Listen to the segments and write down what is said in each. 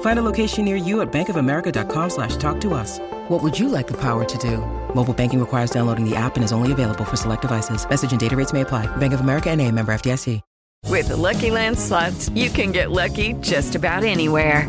Find a location near you at bankofamerica.com slash talk to us. What would you like the power to do? Mobile banking requires downloading the app and is only available for select devices. Message and data rates may apply. Bank of America and a member FDIC. With the Lucky Land slots, you can get lucky just about anywhere.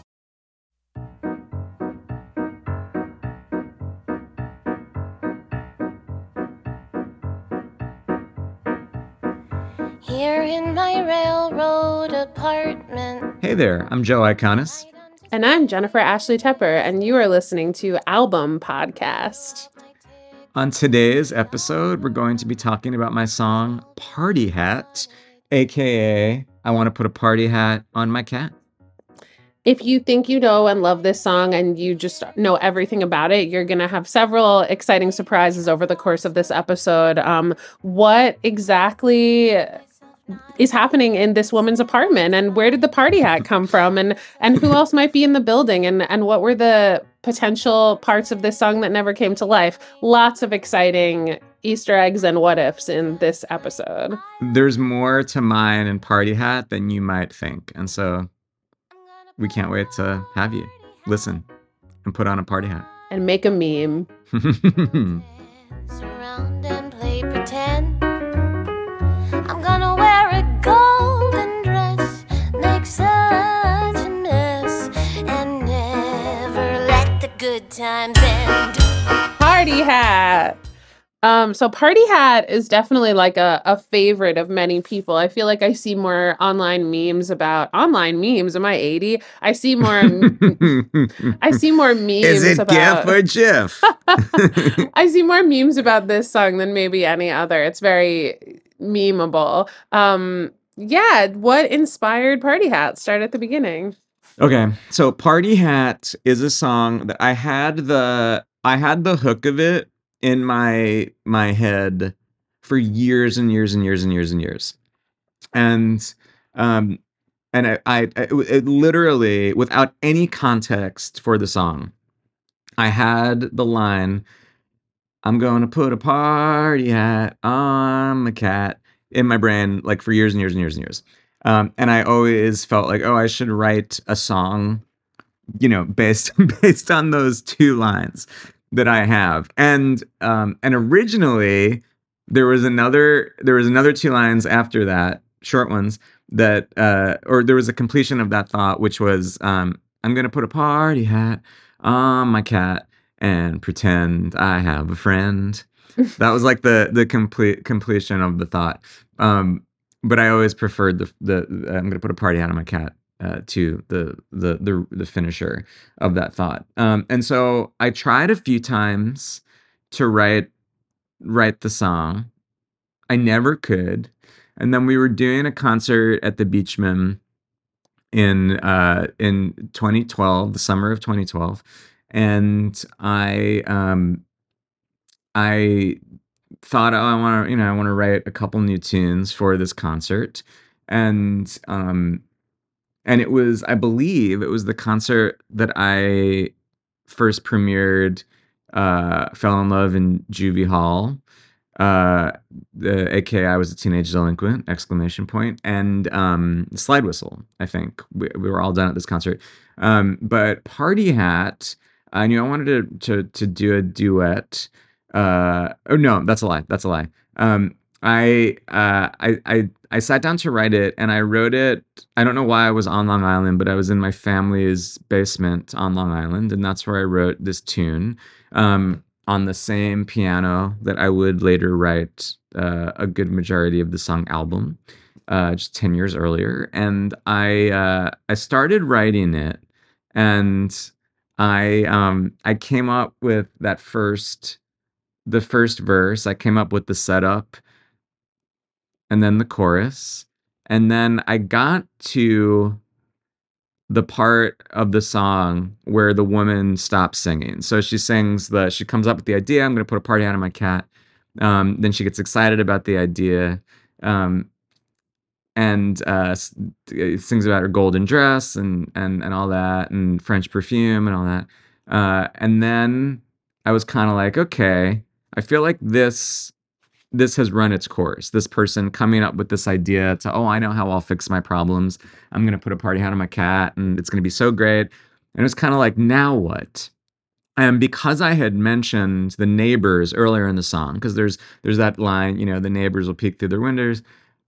Here in my railroad apartment. Hey there, I'm Joe Iconis. And I'm Jennifer Ashley Tepper, and you are listening to Album Podcast. On today's episode, we're going to be talking about my song Party Hat, aka I Want to Put a Party Hat on My Cat. If you think you know and love this song and you just know everything about it, you're going to have several exciting surprises over the course of this episode. Um, what exactly is happening in this woman's apartment and where did the party hat come from and and who else might be in the building and and what were the potential parts of this song that never came to life? Lots of exciting easter eggs and what ifs in this episode. There's more to mine and party hat than you might think and so we can't wait to have you listen and put on a party hat. And make a meme times end. party hat um so party hat is definitely like a, a favorite of many people i feel like i see more online memes about online memes am i 80 i see more i see more memes Is it about GIF or GIF? I see more memes about this song than maybe any other. It's very memeable. Um, yeah, what inspired Party Hat? Start at the beginning. Okay, so Party Hat is a song that I had the I had the hook of it in my my head for years and years and years and years and years. And um and I, I it, it literally without any context for the song, I had the line I'm going to put a party hat on my cat in my brain like for years and years and years and years. Um, and I always felt like, oh, I should write a song, you know, based based on those two lines that I have. And um, and originally there was another there was another two lines after that, short ones that uh, or there was a completion of that thought, which was um, I'm gonna put a party hat on my cat and pretend I have a friend. that was like the the complete completion of the thought. Um, but I always preferred the the, I'm gonna put a party hat on my cat uh, to the, the the the finisher of that thought. Um, and so I tried a few times to write write the song. I never could. And then we were doing a concert at the Beechman in uh, in 2012, the summer of 2012, and I um, I thought, oh, I want to, you know, I want to write a couple new tunes for this concert, and um, and it was, I believe, it was the concert that I first premiered, uh, fell in love in Juvie Hall, uh, the aka I was a teenage delinquent exclamation point, and um, slide whistle. I think we, we were all done at this concert, um, but Party Hat. I knew I wanted to to to do a duet uh oh no that's a lie that's a lie um I, uh, I I I sat down to write it, and I wrote it. I don't know why I was on Long Island, but I was in my family's basement on Long Island, and that's where I wrote this tune. Um, on the same piano that I would later write uh, a good majority of the song album, uh, just ten years earlier. And I uh, I started writing it, and I um, I came up with that first the first verse. I came up with the setup, and then the chorus, and then I got to the part of the song where the woman stops singing. So she sings the she comes up with the idea, I'm gonna put a party out on my cat. Um, then she gets excited about the idea. Um, and uh, sings about her golden dress and and and all that and French perfume and all that. Uh, and then I was kind of like, okay, I feel like this this has run its course. This person coming up with this idea to, oh, I know how I'll fix my problems. I'm gonna put a party hat on my cat, and it's gonna be so great. And it's kind of like, now what? And because I had mentioned the neighbors earlier in the song, because there's there's that line, you know, the neighbors will peek through their windows.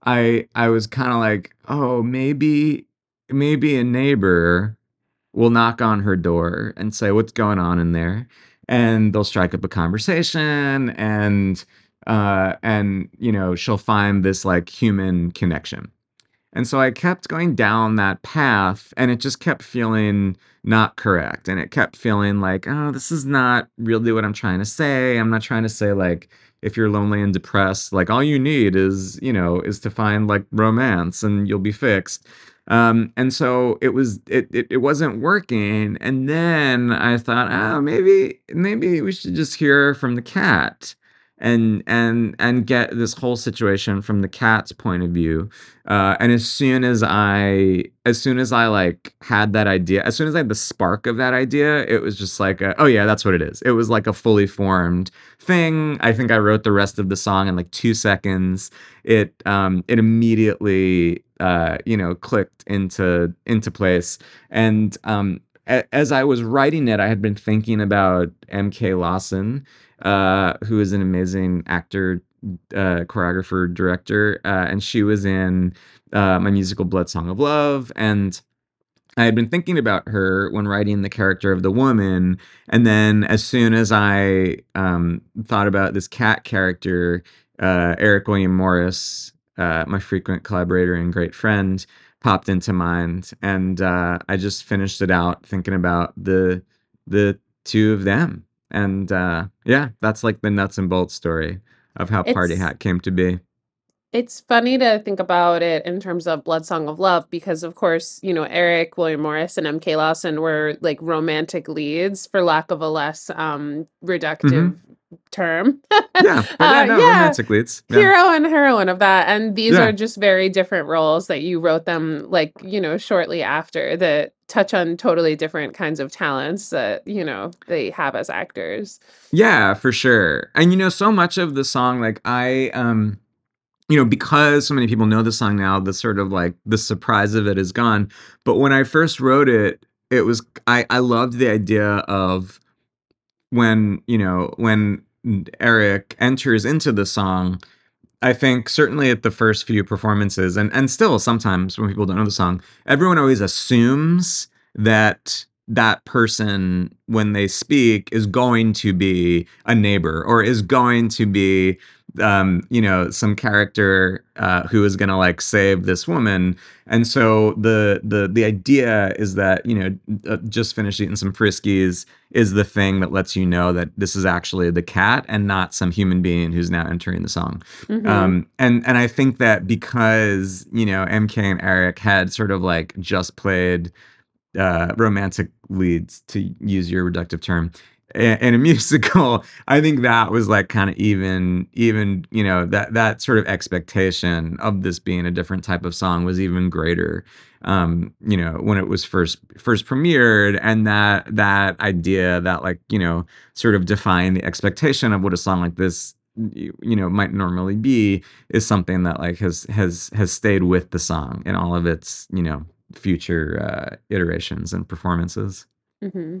I I was kind of like, oh, maybe maybe a neighbor will knock on her door and say, what's going on in there? And they'll strike up a conversation and uh, and you know she'll find this like human connection. And so i kept going down that path and it just kept feeling not correct and it kept feeling like oh this is not really what i'm trying to say. I'm not trying to say like if you're lonely and depressed like all you need is you know is to find like romance and you'll be fixed um, and so it was it, it it wasn't working and then i thought oh maybe maybe we should just hear from the cat and and and get this whole situation from the cat's point of view. Uh, and as soon as i as soon as i like had that idea as soon as i had the spark of that idea it was just like a, oh yeah that's what it is. It was like a fully formed thing. I think i wrote the rest of the song in like two seconds. It um it immediately uh you know clicked into into place. And um as I was writing it, I had been thinking about M.K. Lawson, uh, who is an amazing actor, uh, choreographer, director, uh, and she was in uh, my musical Blood Song of Love, and I had been thinking about her when writing the character of the woman, and then as soon as I um, thought about this cat character, uh, Eric William Morris, uh, my frequent collaborator and great friend, popped into mind, and I just finished it out thinking about the the two of them and uh, yeah, that's like the nuts and bolts story of how Party It's Hat came to be. it's funny to think about it in terms of Blood Song of Love because of course, you know, Eric, William Morris, and MK Lawson were like romantic leads for lack of a less um hmm reductive term. Yeah, uh no, yeah. romantic leads. Yeah, Hero and heroine of that. And these yeah, are just very different roles that you wrote them like, you know, shortly after that touch on totally different kinds of talents that, you know, they have as actors. yeah, for sure. And you know, so much of the song, like I, um, you know, because so many people know the song now, the sort of like the surprise of it is gone. But when I first wrote it, it was I I loved the idea of when you know when Eric enters into the song, I think certainly at the first few performances, and and still sometimes when people don't know the song, everyone always assumes that that person when they speak is going to be a neighbor or is going to be um you know some character uh who is going to like save this woman. And so the the the idea is that you know uh, just finished eating some friskies is the thing that lets you know that this is actually the cat and not some human being who's now entering the song. Hmm um and and i think that because you know mk and eric had sort of like just played uh romantic leads to use your reductive term in a musical i think that was like kind of even even you know that that sort of expectation of this being a different type of song was even greater um you know when it was first first premiered and that that idea that like you know sort of define the expectation of what a song like this you, you know might normally be is something that like has has has stayed with the song in all of its you know future uh iterations and performances. Hmm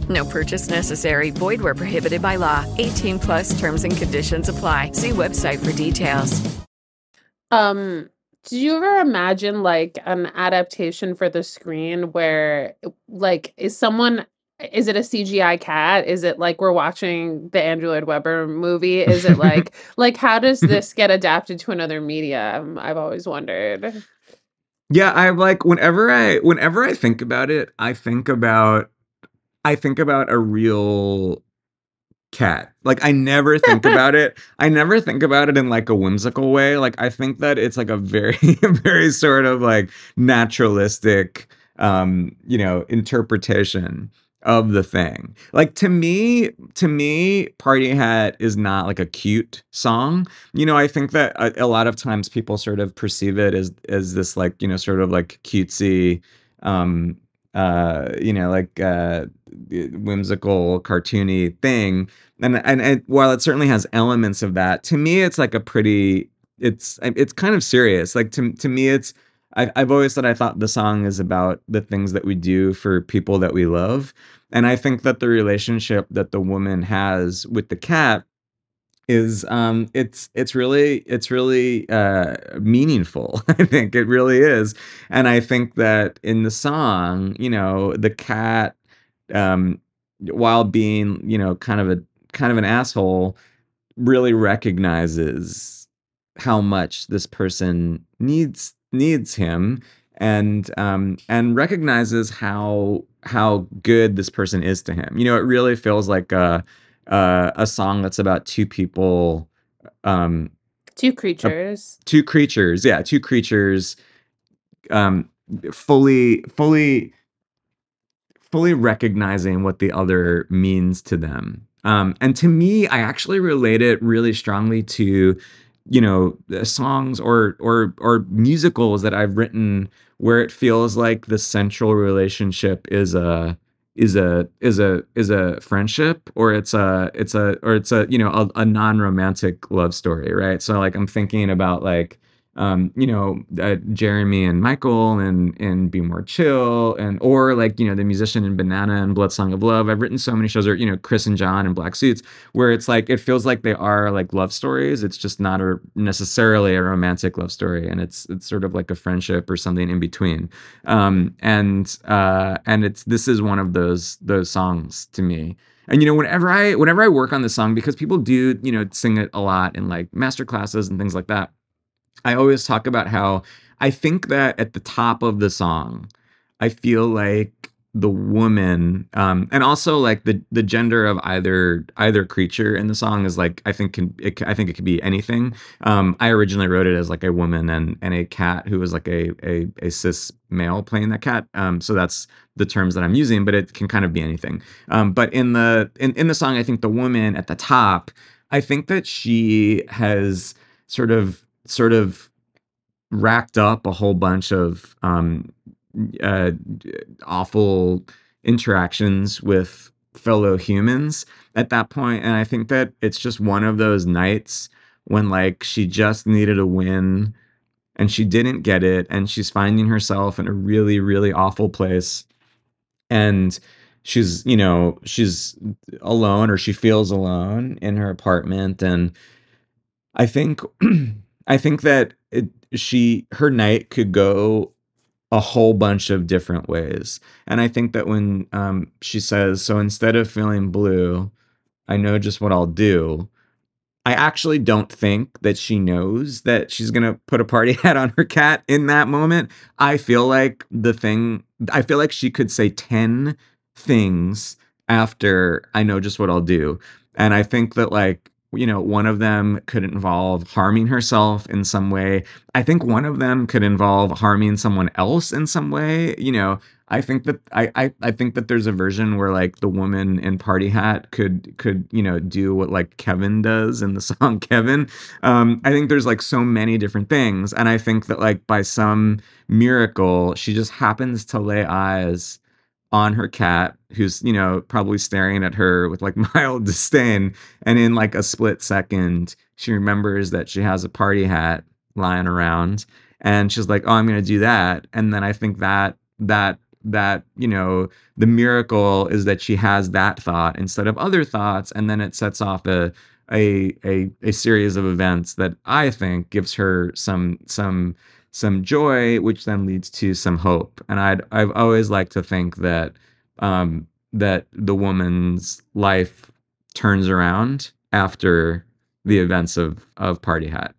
No purchase necessary. Void where prohibited by law. 18 plus terms and conditions apply. See website for details. Um, did you ever imagine like an adaptation for the screen where like is someone is it a CGI cat? Is it like we're watching the Andrew Lloyd Webber movie? Is it like like how does this get adapted to another medium? I've always wondered. Yeah, I like whenever I whenever I think about it, I think about I think about a real cat. Like I never think about it. I never think about it in like a whimsical way. Like I think that it's like a very very sort of like naturalistic um, you know, interpretation of the thing. Like to me, to me, Party Hat is not like a cute song. You know, I think that a, a lot of times people sort of perceive it as as this like, you know, sort of like cutesy um uh you know like uh whimsical cartoony thing. And, and while it certainly has elements of that to me it's like a pretty it's it's kind of serious. Like to to me it's I've always said I thought the song is about the things that we do for people that we love. And I think that the relationship that the woman has with the cat is um it's it's really it's really uh meaningful i think it really is. And i think that in the song you know the cat um while being you know kind of a kind of an asshole really recognizes how much this person needs needs him and um and recognizes how how good this person is to him. You know it really feels like a uh, a song that's about two people um Two creatures. two creatures yeah two creatures um fully fully fully recognizing what the other means to them um and to me i actually relate it really strongly to you know songs or or or musicals that i've written where it feels like the central relationship is a is a is a is a friendship or it's a it's a or it's a you know a, a non-romantic love story right? So like i'm thinking about like um you know uh, jeremy and michael and and be more chill and or like you know the musician in banana and blood song of love. I've written so many shows or you know chris and john and black suits where it's like it feels like they are like love stories. It's just not a necessarily a romantic love story and it's it's sort of like a friendship or something in between. Um and uh and it's this is one of those those songs to me. And you know whenever i whenever i work on this song because people do you know sing it a lot in like master classes and things like that I always talk about how I think that at the top of the song, I feel like the woman, um, and also like the the gender of either either creature in the song is like I think can it, I think it could be anything. Um, I originally wrote it as like a woman and and a cat who was like a a, a cis male playing that cat. Um, so that's the terms that I'm using, but it can kind of be anything. Um, but in the in, in the song, I think the woman at the top, I think that she has sort of sort of racked up a whole bunch of um, uh, awful interactions with fellow humans at that point. and i think that it's just one of those nights when like she just needed a win and she didn't get it and she's finding herself in a really really awful place and she's you know she's alone or she feels alone in her apartment and i think i think that it, she her night could go a whole bunch of different ways. And i think that when um, she says so instead of feeling blue i know just what i'll do. I actually don't think that she knows that she's going to put a party hat on her cat in that moment. I feel like the thing i feel like she could say 10 things after i know just what i'll do. And i think that like you know, one of them could involve harming herself in some way. I think one of them could involve harming someone else in some way. You know, I think that I, I I think that there's a version where like the woman in Party Hat could could you know do what like Kevin does in the song Kevin. Um, I think there's like so many different things, and I think that like by some miracle, she just happens to lay eyes on her cat who's you know probably staring at her with like mild disdain. And in like a split second she remembers that she has a party hat lying around. And she's like oh i'm going to do that. And then i think that that that you know the miracle is that she has that thought instead of other thoughts. And then it sets off a a a, a series of events that i think gives her some some some joy which then leads to some hope. And i'd i've always liked to think that um that the woman's life turns around after the events of of party hat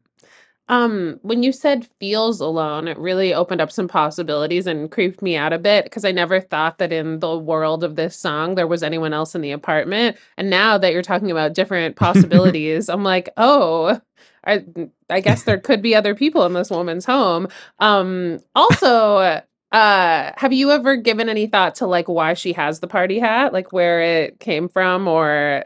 Um, when you said feels alone, it really opened up some possibilities and creeped me out a bit because I never thought that in the world of this song there was anyone else in the apartment. And now that you're talking about different possibilities, I'm like, oh, I, I guess there could be other people in this woman's home. Um, also, uh, have you ever given any thought to like why she has the party hat, like where it came from, or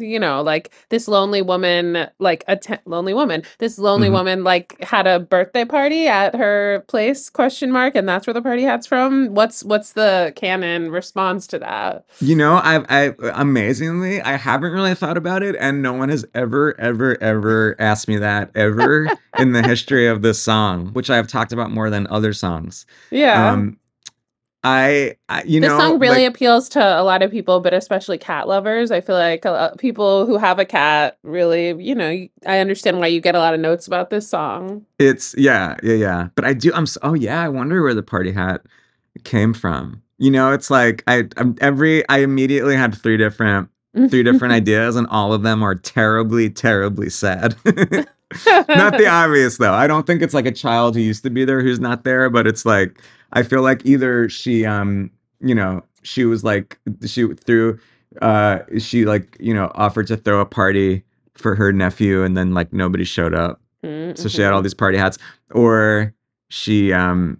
you know, like this lonely woman, like a te- lonely woman, this lonely Mhm. woman, like had a birthday party at her place? Question mark, and that's where the party hat's from. What's what's the canon response to that? You know, I, I amazingly, I haven't really thought about it, and no one has ever, ever, ever asked me that ever in the history of this song, which I have talked about more than other songs. Yeah. Um, I, I you know this know, song really like, appeals to a lot of people, but especially cat lovers. I feel like a lot, people who have a cat really, you know, I understand why you get a lot of notes about this song. it's yeah, yeah, yeah. But I do. I'm. s- Oh yeah, I wonder where the party hat came from. You know, it's like I, I'm every. I immediately had three different, three different ideas, and all of them are terribly, terribly sad. not the obvious though. I don't think it's like a child who used to be there who's not there, but it's like I feel like either she um you know she was like she threw uh she like you know offered to throw a party for her nephew and then like nobody showed up. So she had all these party hats. Or she um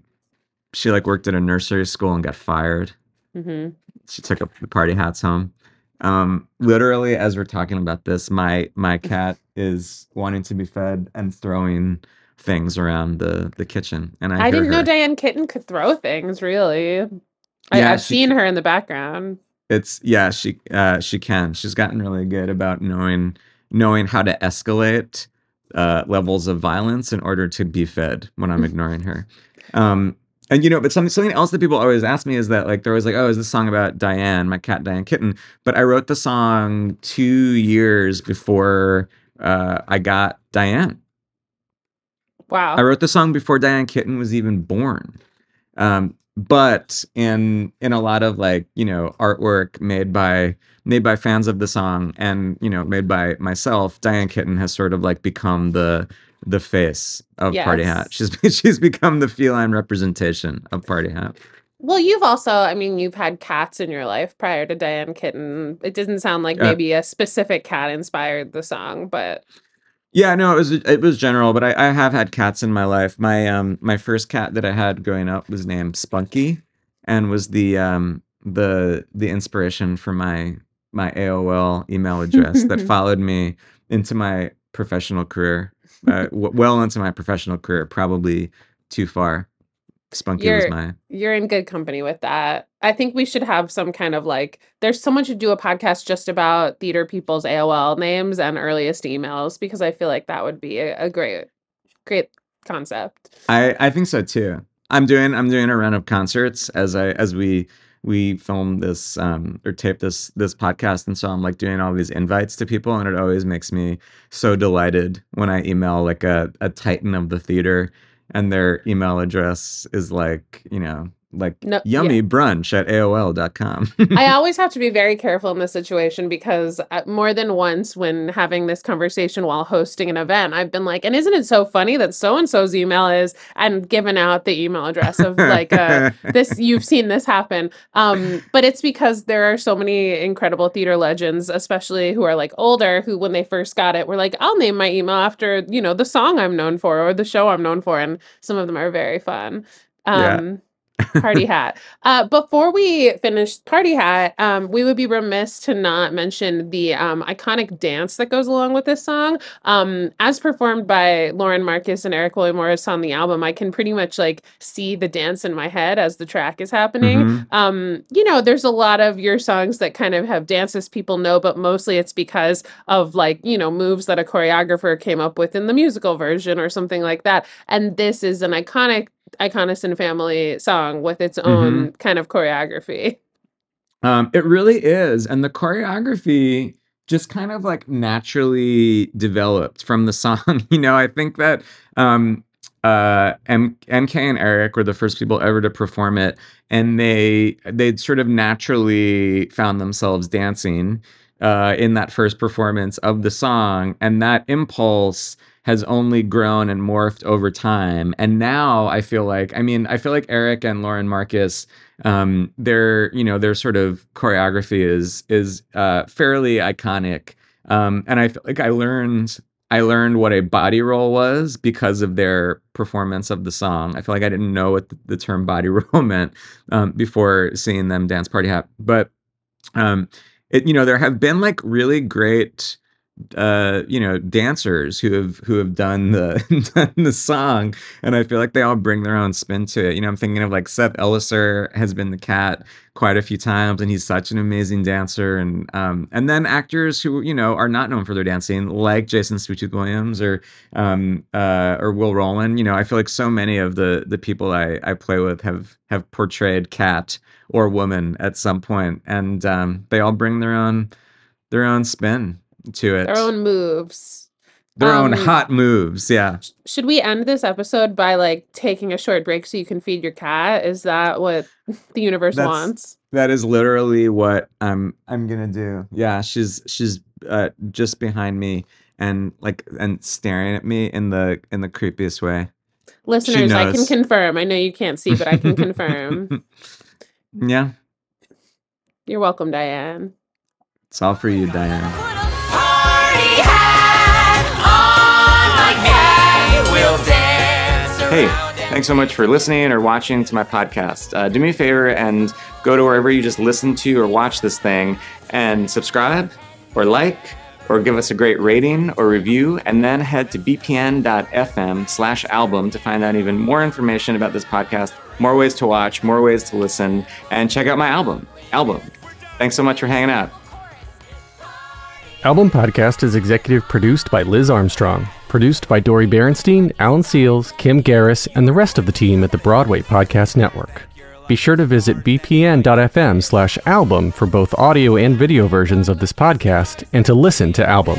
she like worked at a nursery school and got fired. Hmm she took up the party hats home. Um, literally, as we're talking about this, my my cat is wanting to be fed and throwing things around the the kitchen, and I, I, didn't know. Diane Kitten could throw things. Really, I, Yeah, I've she seen her in the background. It's yeah, she uh, she can. She's gotten really good about knowing knowing how to escalate uh, levels of violence in order to be fed when I'm ignoring her. Um, and you know, but something something else that people always ask me is that like they're always like, oh, is this song about Diane, my cat Diane Kitten? But I wrote the song two years before uh, I got Diane. Wow. I wrote the song before Diane Kitten was even born. Um, but in in a lot of like you know artwork made by made by fans of the song and you know made by myself, Diane Kitten has sort of like become the the face of Party Hat. She's she's become the feline representation of Party Hat. Well, you've also, I mean, you've had cats in your life prior to Diane Kitten. It doesn't sound like Uh, maybe a specific cat inspired the song, but Yeah, no, it was it was general, but I, I have had cats in my life. My um my first cat that I had growing up was named Spunky, and was the um the the inspiration for my my AOL email address that followed me into my professional career, uh, w- well into my professional career, probably too far. Spunky was you're my you're in good company with that. I think we should have some kind of like there's someone should do a podcast just about theater people's AOL names and earliest emails because I feel like that would be a, a great great concept. I I think so too. I'm doing I'm doing a run of concerts as I as we we film this um or tape this this podcast and so I'm like doing all these invites to people and it always makes me so delighted when I email like a a titan of the theater and their email address is like, you know, like No, yummy yeah. brunch at AOL.com. I always have to be very careful in this situation because uh, more than once when having this conversation while hosting an event, I've been like, and isn't it so funny that so and so's email is and given out the email address of like uh, this, you've seen this happen. Um, but it's because there are so many incredible theater legends, especially who are like older, who when they first got it were like, I'll name my email after, you know, the song I'm known for or the show I'm known for. And some of them are very fun. Yeah. Party hat. Uh, before we finish party hat, um, we would be remiss to not mention the um, iconic dance that goes along with this song. Um, as performed by Lauren Marcus and Eric William Morris on the album, I can pretty much like see the dance in my head as the track is happening. Mhm. Um, you know, there's a lot of your songs that kind of have dances people know, but mostly it's because of like, you know, moves that a choreographer came up with in the musical version or something like that. And this is an iconic Iconis and family song with its own kind of choreography. Um, it really is. And the choreography just kind of like naturally developed from the song. you know, I think that um uh M- MK and Eric were the first people ever to perform it and they they'd sort of naturally found themselves dancing uh in that first performance of the song and that impulse has only grown and morphed over time. And now i feel like i mean i feel like eric and lauren marcus um their you know their sort of choreography is is uh fairly iconic. Um and i feel like i learned i learned what a body roll was because of their performance of the song. I feel like i didn't know what the, term body roll meant um before seeing them dance party hat but um it you know there have been like really great uh you know dancers who have who have done the done the song and i feel like they all bring their own spin to it you know i'm thinking of like seth elliser has been the cat quite a few times and he's such an amazing dancer and um and then actors who you know are not known for their dancing like jason Sweet williams or um uh or will Roland. you know i feel like so many of the the people i i play with have have portrayed cat or woman at some point and um they all bring their own their own spin to it Their own moves. their own Um, hot moves yeah Should we end this episode by like taking a short break so you can feed your cat? Is that what the universe That's- wants? that is literally what i'm i'm gonna do yeah she's she's uh just behind me and like and staring at me in the in the creepiest way Listeners, I can confirm. I know you can't see, but I can confirm. yeah You're welcome, Diane. it's all for you diane We'll dance Hey, thanks so much for listening or watching to my podcast. Uh, do me a favor and go to wherever you just listen to or watch this thing and subscribe or like or give us a great rating or review, and then head to bpn.fm slash album to find out even more information about this podcast, more ways to watch, more ways to listen, and check out my album. Album. Thanks so much for hanging out. Album Podcast is executive produced by Liz Armstrong, produced by Dori Berinstein, Alan Seales, Kim Garris, and the rest of the team at the Broadway Podcast Network. Be sure to visit bpn.fm slash album for both audio and video versions of this podcast and to listen to Album.